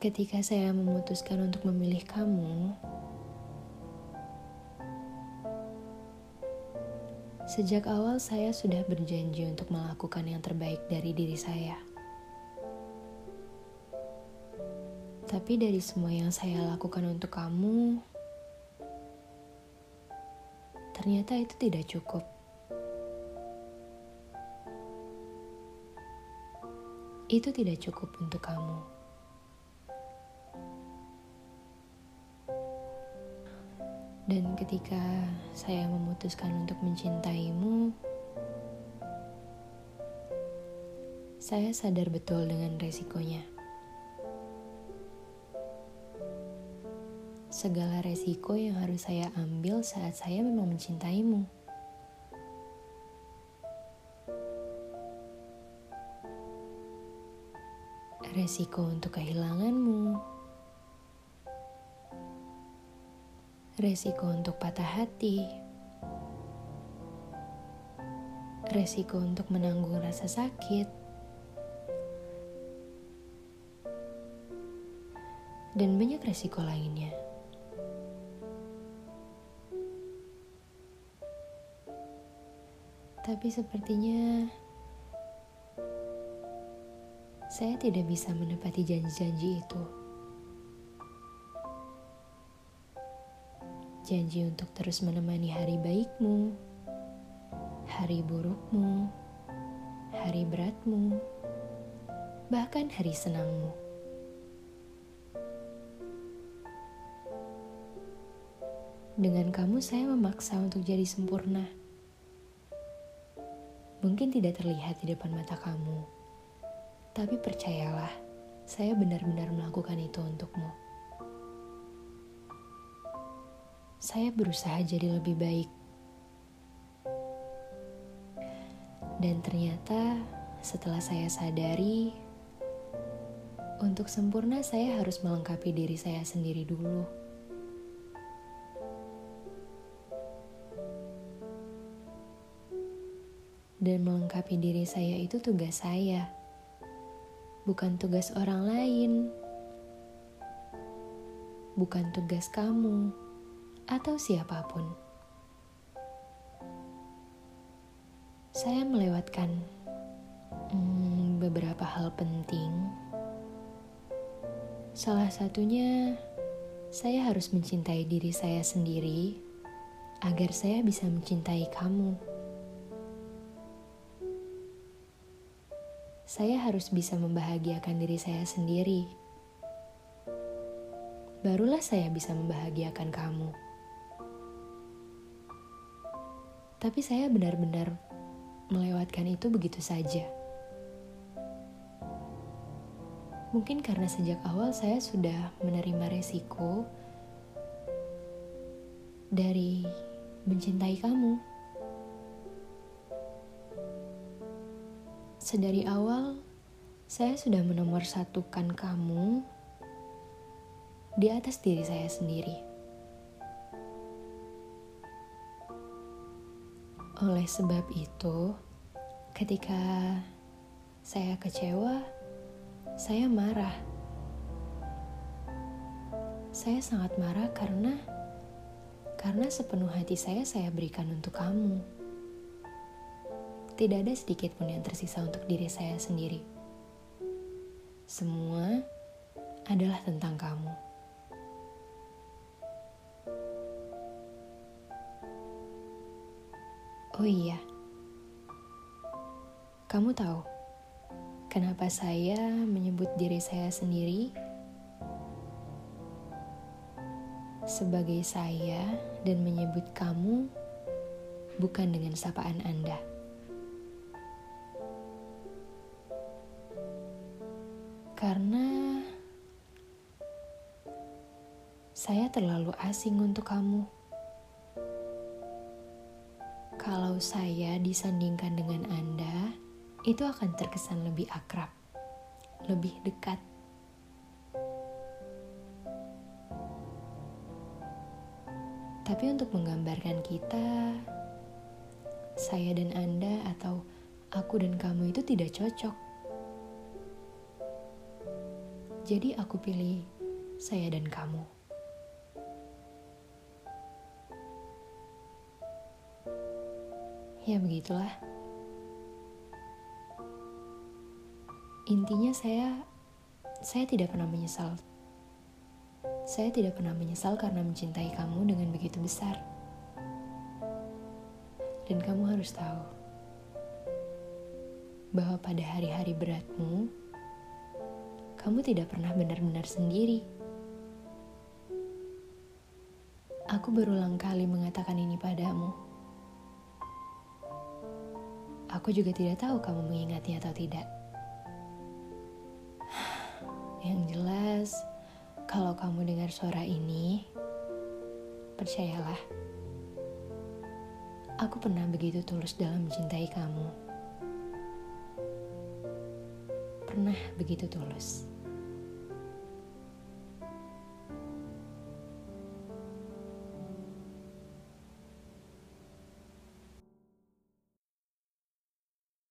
Ketika saya memutuskan untuk memilih kamu, sejak awal saya sudah berjanji untuk melakukan yang terbaik dari diri saya. Tapi dari semua yang saya lakukan untuk kamu, ternyata itu tidak cukup. Itu tidak cukup untuk kamu. Dan ketika saya memutuskan untuk mencintaimu, saya sadar betul dengan resikonya. Segala resiko yang harus saya ambil saat saya memang mencintaimu. Resiko untuk kehilanganmu, resiko untuk patah hati, resiko untuk menanggung rasa sakit, dan banyak resiko lainnya. Tapi sepertinya saya tidak bisa menepati janji-janji itu. Janji untuk terus menemani hari baikmu, hari burukmu, hari beratmu, bahkan hari senangmu. Dengan kamu, saya memaksa untuk jadi sempurna. Mungkin tidak terlihat di depan mata kamu, tapi percayalah, saya benar-benar melakukan itu untukmu. saya berusaha jadi lebih baik. Dan ternyata setelah saya sadari, untuk sempurna saya harus melengkapi diri saya sendiri dulu. Dan melengkapi diri saya itu tugas saya, bukan tugas orang lain, bukan tugas kamu atau siapa pun. Saya melewatkan hmm, beberapa hal penting. Salah satunya, saya harus mencintai diri saya sendiri agar saya bisa mencintai kamu. Saya harus bisa membahagiakan diri saya sendiri. Barulah saya bisa membahagiakan kamu. Tapi saya benar-benar melewatkan itu begitu saja. Mungkin karena sejak awal saya sudah menerima resiko dari mencintai kamu. Sedari awal, saya sudah menomorsatukan kamu di atas diri saya sendiri. Oleh sebab itu, ketika saya kecewa, saya marah. Saya sangat marah karena karena sepenuh hati saya saya berikan untuk kamu. Tidak ada sedikit pun yang tersisa untuk diri saya sendiri. Semua adalah tentang kamu. Oh iya, kamu tahu kenapa saya menyebut diri saya sendiri sebagai saya dan menyebut kamu bukan dengan sapaan Anda? Karena saya terlalu asing untuk kamu. Kalau saya disandingkan dengan Anda, itu akan terkesan lebih akrab, lebih dekat. Tapi untuk menggambarkan kita, saya dan Anda atau aku dan kamu itu tidak cocok. Jadi aku pilih saya dan kamu. Ya begitulah. Intinya saya saya tidak pernah menyesal. Saya tidak pernah menyesal karena mencintai kamu dengan begitu besar. Dan kamu harus tahu bahwa pada hari-hari beratmu, kamu tidak pernah benar-benar sendiri. Aku berulang kali mengatakan ini padamu. Aku juga tidak tahu kamu mengingatnya atau tidak. Yang jelas, kalau kamu dengar suara ini, percayalah, aku pernah begitu tulus dalam mencintai kamu. Pernah begitu tulus.